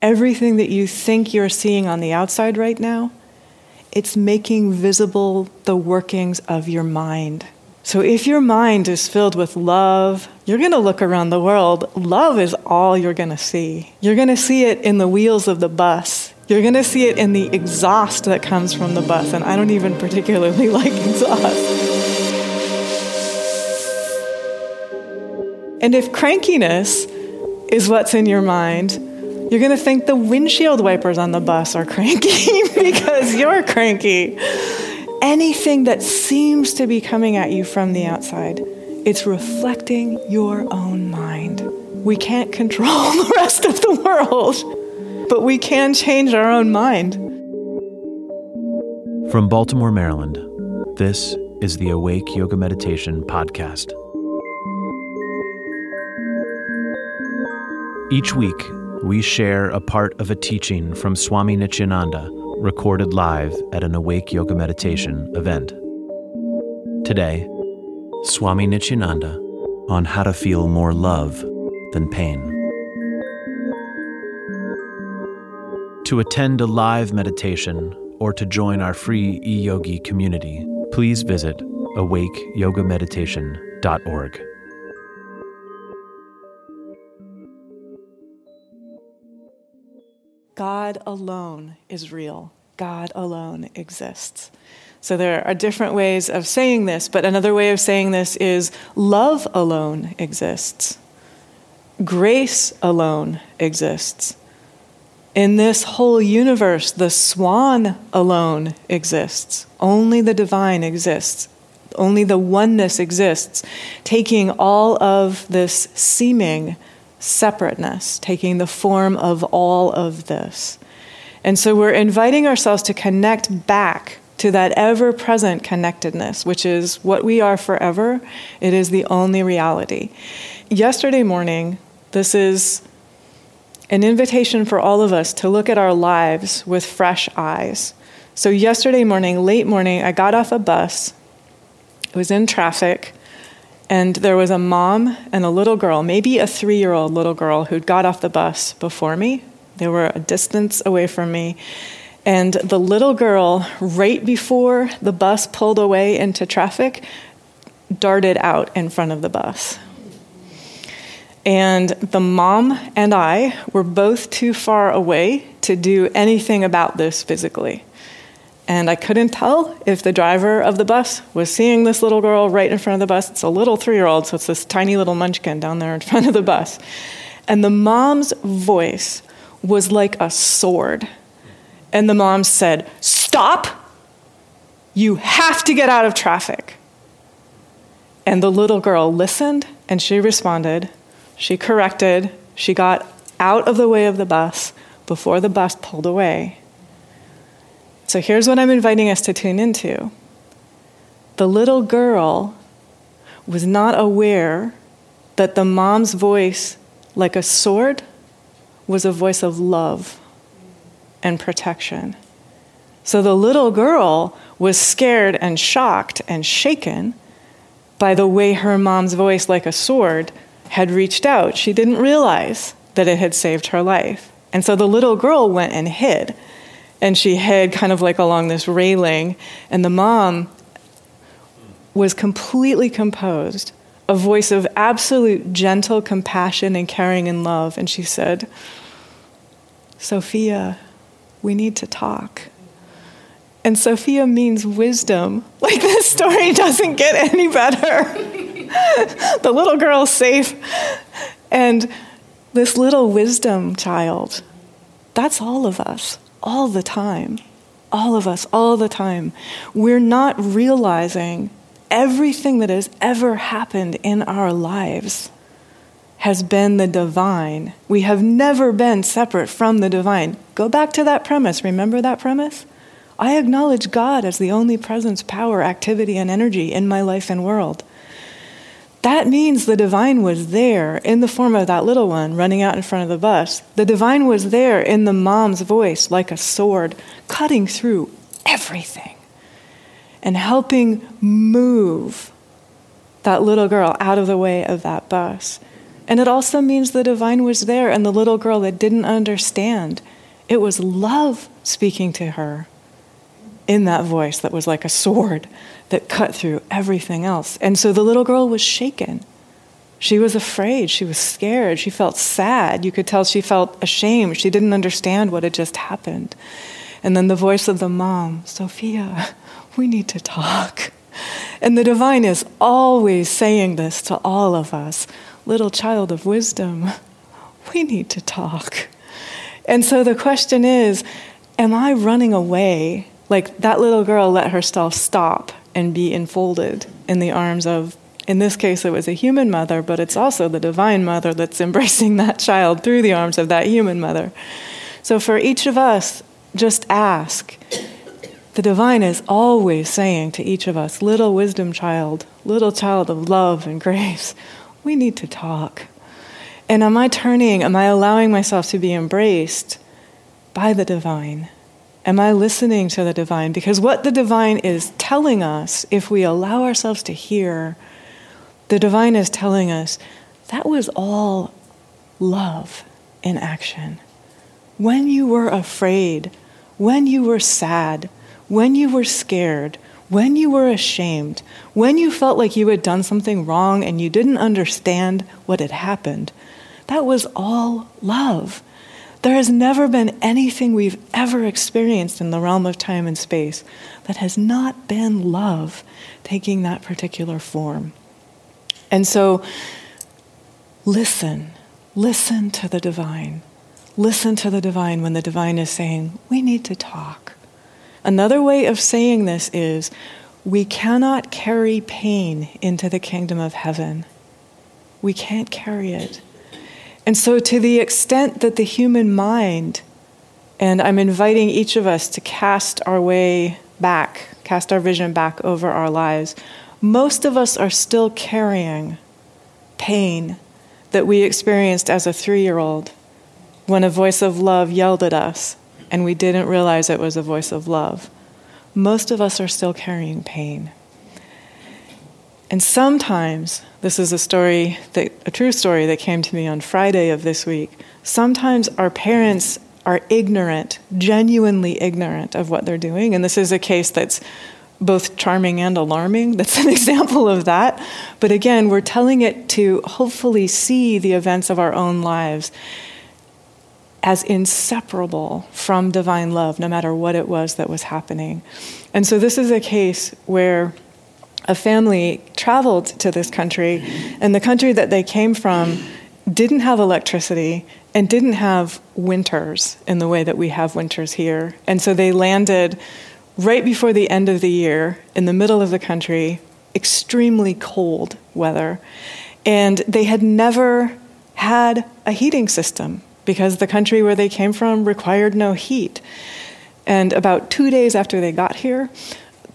Everything that you think you're seeing on the outside right now, it's making visible the workings of your mind. So if your mind is filled with love, you're going to look around the world. Love is all you're going to see. You're going to see it in the wheels of the bus. You're going to see it in the exhaust that comes from the bus. And I don't even particularly like exhaust. And if crankiness is what's in your mind, you're going to think the windshield wipers on the bus are cranky because you're cranky. Anything that seems to be coming at you from the outside, it's reflecting your own mind. We can't control the rest of the world, but we can change our own mind. From Baltimore, Maryland, this is the Awake Yoga Meditation Podcast. Each week, we share a part of a teaching from Swami Nityananda recorded live at an Awake Yoga Meditation event. Today, Swami Nityananda on how to feel more love than pain. To attend a live meditation or to join our free e-yogi community, please visit awakeyogameditation.org. God alone is real. God alone exists. So there are different ways of saying this, but another way of saying this is love alone exists. Grace alone exists. In this whole universe, the swan alone exists. Only the divine exists. Only the oneness exists, taking all of this seeming separateness, taking the form of all of this. And so we're inviting ourselves to connect back to that ever present connectedness, which is what we are forever. It is the only reality. Yesterday morning, this is an invitation for all of us to look at our lives with fresh eyes. So, yesterday morning, late morning, I got off a bus. It was in traffic. And there was a mom and a little girl, maybe a three year old little girl, who'd got off the bus before me. They were a distance away from me. And the little girl, right before the bus pulled away into traffic, darted out in front of the bus. And the mom and I were both too far away to do anything about this physically. And I couldn't tell if the driver of the bus was seeing this little girl right in front of the bus. It's a little three year old, so it's this tiny little munchkin down there in front of the bus. And the mom's voice was like a sword. And the mom said, Stop! You have to get out of traffic. And the little girl listened and she responded. She corrected. She got out of the way of the bus before the bus pulled away. So here's what I'm inviting us to tune into. The little girl was not aware that the mom's voice, like a sword, was a voice of love and protection. So the little girl was scared and shocked and shaken by the way her mom's voice, like a sword, had reached out. She didn't realize that it had saved her life. And so the little girl went and hid and she hid kind of like along this railing. And the mom was completely composed, a voice of absolute gentle compassion and caring and love. And she said, Sophia, we need to talk. And Sophia means wisdom. Like this story doesn't get any better. the little girl's safe. And this little wisdom child, that's all of us all the time. All of us, all the time. We're not realizing everything that has ever happened in our lives has been the divine. We have never been separate from the divine. Go back to that premise. Remember that premise? I acknowledge God as the only presence, power, activity, and energy in my life and world. That means the divine was there in the form of that little one running out in front of the bus. The divine was there in the mom's voice, like a sword, cutting through everything and helping move that little girl out of the way of that bus. And it also means the divine was there and the little girl that didn't understand. It was love speaking to her in that voice that was like a sword that cut through everything else. And so the little girl was shaken. She was afraid. She was scared. She felt sad. You could tell she felt ashamed. She didn't understand what had just happened. And then the voice of the mom, Sophia, we need to talk. And the divine is always saying this to all of us little child of wisdom, we need to talk. And so the question is Am I running away? Like that little girl let herself stop and be enfolded in the arms of, in this case, it was a human mother, but it's also the divine mother that's embracing that child through the arms of that human mother. So for each of us, just ask. The divine is always saying to each of us, little wisdom child, little child of love and grace, we need to talk. And am I turning, am I allowing myself to be embraced by the divine? Am I listening to the divine? Because what the divine is telling us, if we allow ourselves to hear, the divine is telling us that was all love in action. When you were afraid, when you were sad, when you were scared, when you were ashamed, when you felt like you had done something wrong and you didn't understand what had happened, that was all love. There has never been anything we've ever experienced in the realm of time and space that has not been love taking that particular form. And so, listen, listen to the divine. Listen to the divine when the divine is saying, We need to talk. Another way of saying this is, We cannot carry pain into the kingdom of heaven. We can't carry it. And so, to the extent that the human mind, and I'm inviting each of us to cast our way back, cast our vision back over our lives, most of us are still carrying pain that we experienced as a three year old when a voice of love yelled at us and we didn't realize it was a voice of love. Most of us are still carrying pain. And sometimes, this is a story, that, a true story that came to me on Friday of this week. Sometimes our parents are ignorant, genuinely ignorant of what they're doing. And this is a case that's both charming and alarming. That's an example of that. But again, we're telling it to hopefully see the events of our own lives as inseparable from divine love, no matter what it was that was happening. And so, this is a case where a family traveled to this country, and the country that they came from didn't have electricity and didn't have winters in the way that we have winters here. And so they landed right before the end of the year in the middle of the country, extremely cold weather. And they had never had a heating system because the country where they came from required no heat. And about two days after they got here,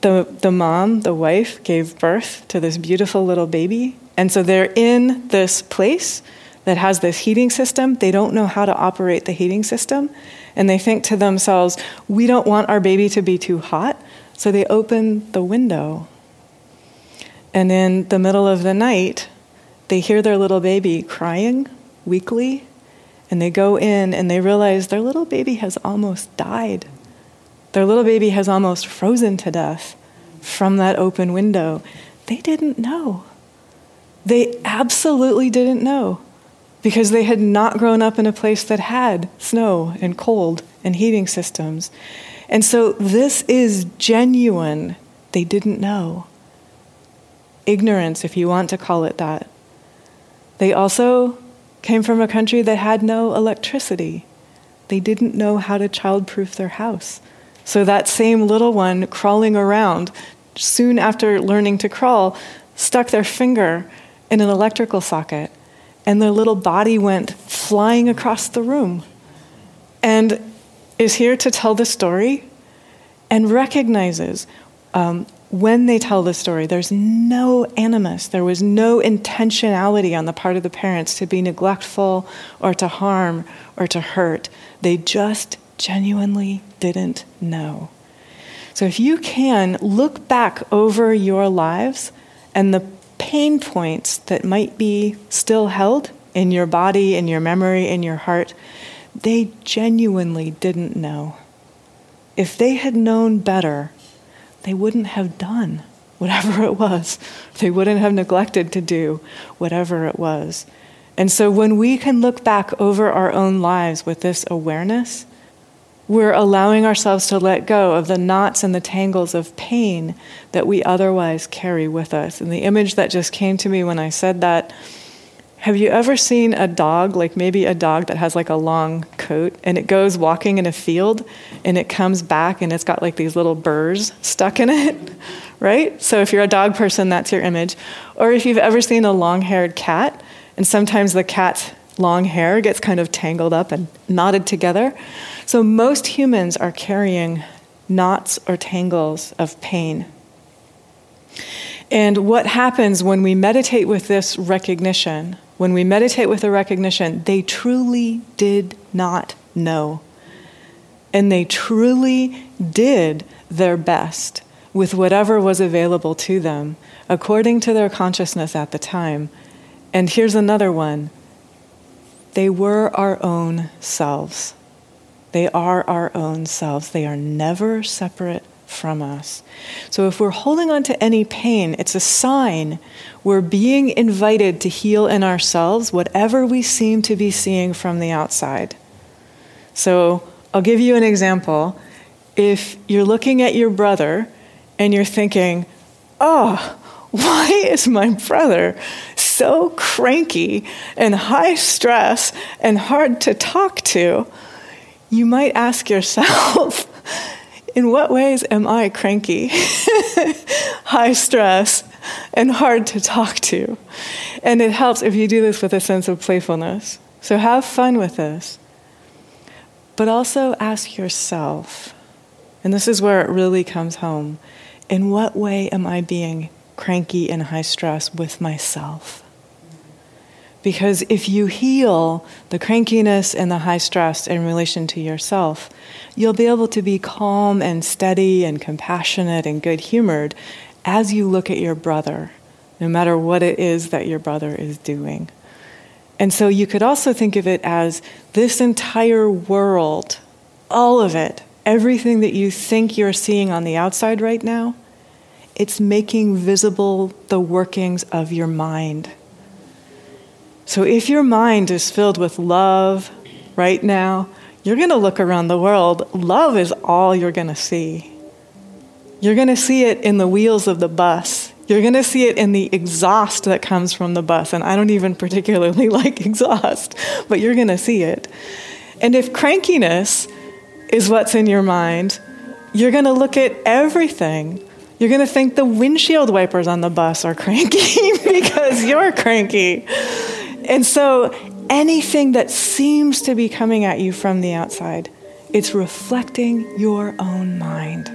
the, the mom, the wife, gave birth to this beautiful little baby. And so they're in this place that has this heating system. They don't know how to operate the heating system. And they think to themselves, we don't want our baby to be too hot. So they open the window. And in the middle of the night, they hear their little baby crying weakly. And they go in and they realize their little baby has almost died. Their little baby has almost frozen to death from that open window. They didn't know. They absolutely didn't know because they had not grown up in a place that had snow and cold and heating systems. And so this is genuine. They didn't know. Ignorance, if you want to call it that. They also came from a country that had no electricity. They didn't know how to childproof their house. So that same little one crawling around, soon after learning to crawl, stuck their finger in an electrical socket, and their little body went flying across the room. And is here to tell the story and recognizes um, when they tell the story, there's no animus, there was no intentionality on the part of the parents to be neglectful or to harm or to hurt. They just genuinely didn't know. So if you can look back over your lives and the pain points that might be still held in your body, in your memory, in your heart, they genuinely didn't know. If they had known better, they wouldn't have done whatever it was. They wouldn't have neglected to do whatever it was. And so when we can look back over our own lives with this awareness, we're allowing ourselves to let go of the knots and the tangles of pain that we otherwise carry with us. And the image that just came to me when I said that have you ever seen a dog, like maybe a dog that has like a long coat and it goes walking in a field and it comes back and it's got like these little burrs stuck in it, right? So if you're a dog person, that's your image. Or if you've ever seen a long haired cat and sometimes the cat's long hair gets kind of tangled up and knotted together. So most humans are carrying knots or tangles of pain. And what happens when we meditate with this recognition, when we meditate with the recognition, they truly did not know. And they truly did their best with whatever was available to them according to their consciousness at the time. And here's another one they were our own selves. They are our own selves. They are never separate from us. So if we're holding on to any pain, it's a sign we're being invited to heal in ourselves whatever we seem to be seeing from the outside. So I'll give you an example. If you're looking at your brother and you're thinking, oh, why is my brother so cranky and high stress and hard to talk to? You might ask yourself, in what ways am I cranky, high stress, and hard to talk to? And it helps if you do this with a sense of playfulness. So have fun with this. But also ask yourself, and this is where it really comes home in what way am I being cranky and high stress with myself? Because if you heal the crankiness and the high stress in relation to yourself, you'll be able to be calm and steady and compassionate and good humored as you look at your brother, no matter what it is that your brother is doing. And so you could also think of it as this entire world, all of it, everything that you think you're seeing on the outside right now, it's making visible the workings of your mind so if your mind is filled with love right now, you're going to look around the world. Love is all you're going to see. You're going to see it in the wheels of the bus. You're going to see it in the exhaust that comes from the bus. And I don't even particularly like exhaust, but you're going to see it. And if crankiness is what's in your mind, you're going to look at everything. You're going to think the windshield wipers on the bus are cranky because you're cranky. And so anything that seems to be coming at you from the outside, it's reflecting your own mind.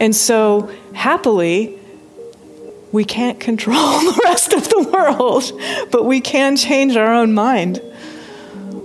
And so, happily, we can't control the rest of the world, but we can change our own mind.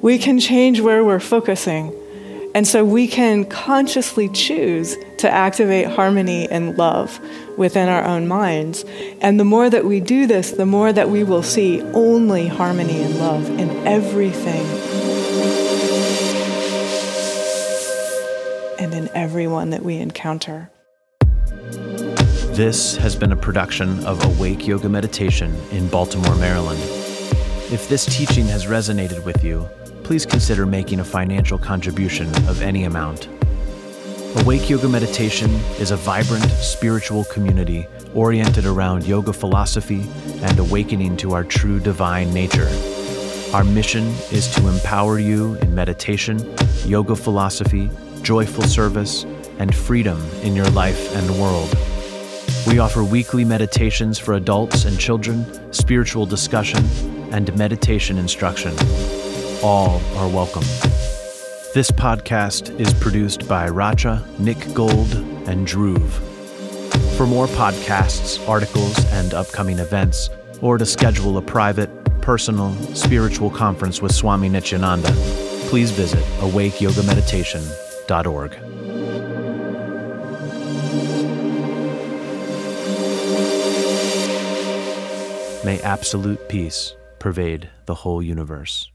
We can change where we're focusing. And so we can consciously choose to activate harmony and love within our own minds. And the more that we do this, the more that we will see only harmony and love in everything and in everyone that we encounter. This has been a production of Awake Yoga Meditation in Baltimore, Maryland. If this teaching has resonated with you, please consider making a financial contribution of any amount. Awake Yoga Meditation is a vibrant spiritual community oriented around yoga philosophy and awakening to our true divine nature. Our mission is to empower you in meditation, yoga philosophy, joyful service, and freedom in your life and world. We offer weekly meditations for adults and children, spiritual discussion, and meditation instruction all are welcome. This podcast is produced by Racha, Nick Gold, and Dhruv. For more podcasts, articles, and upcoming events, or to schedule a private, personal, spiritual conference with Swami Nityananda, please visit awakeyogameditation.org. May absolute peace pervade the whole universe.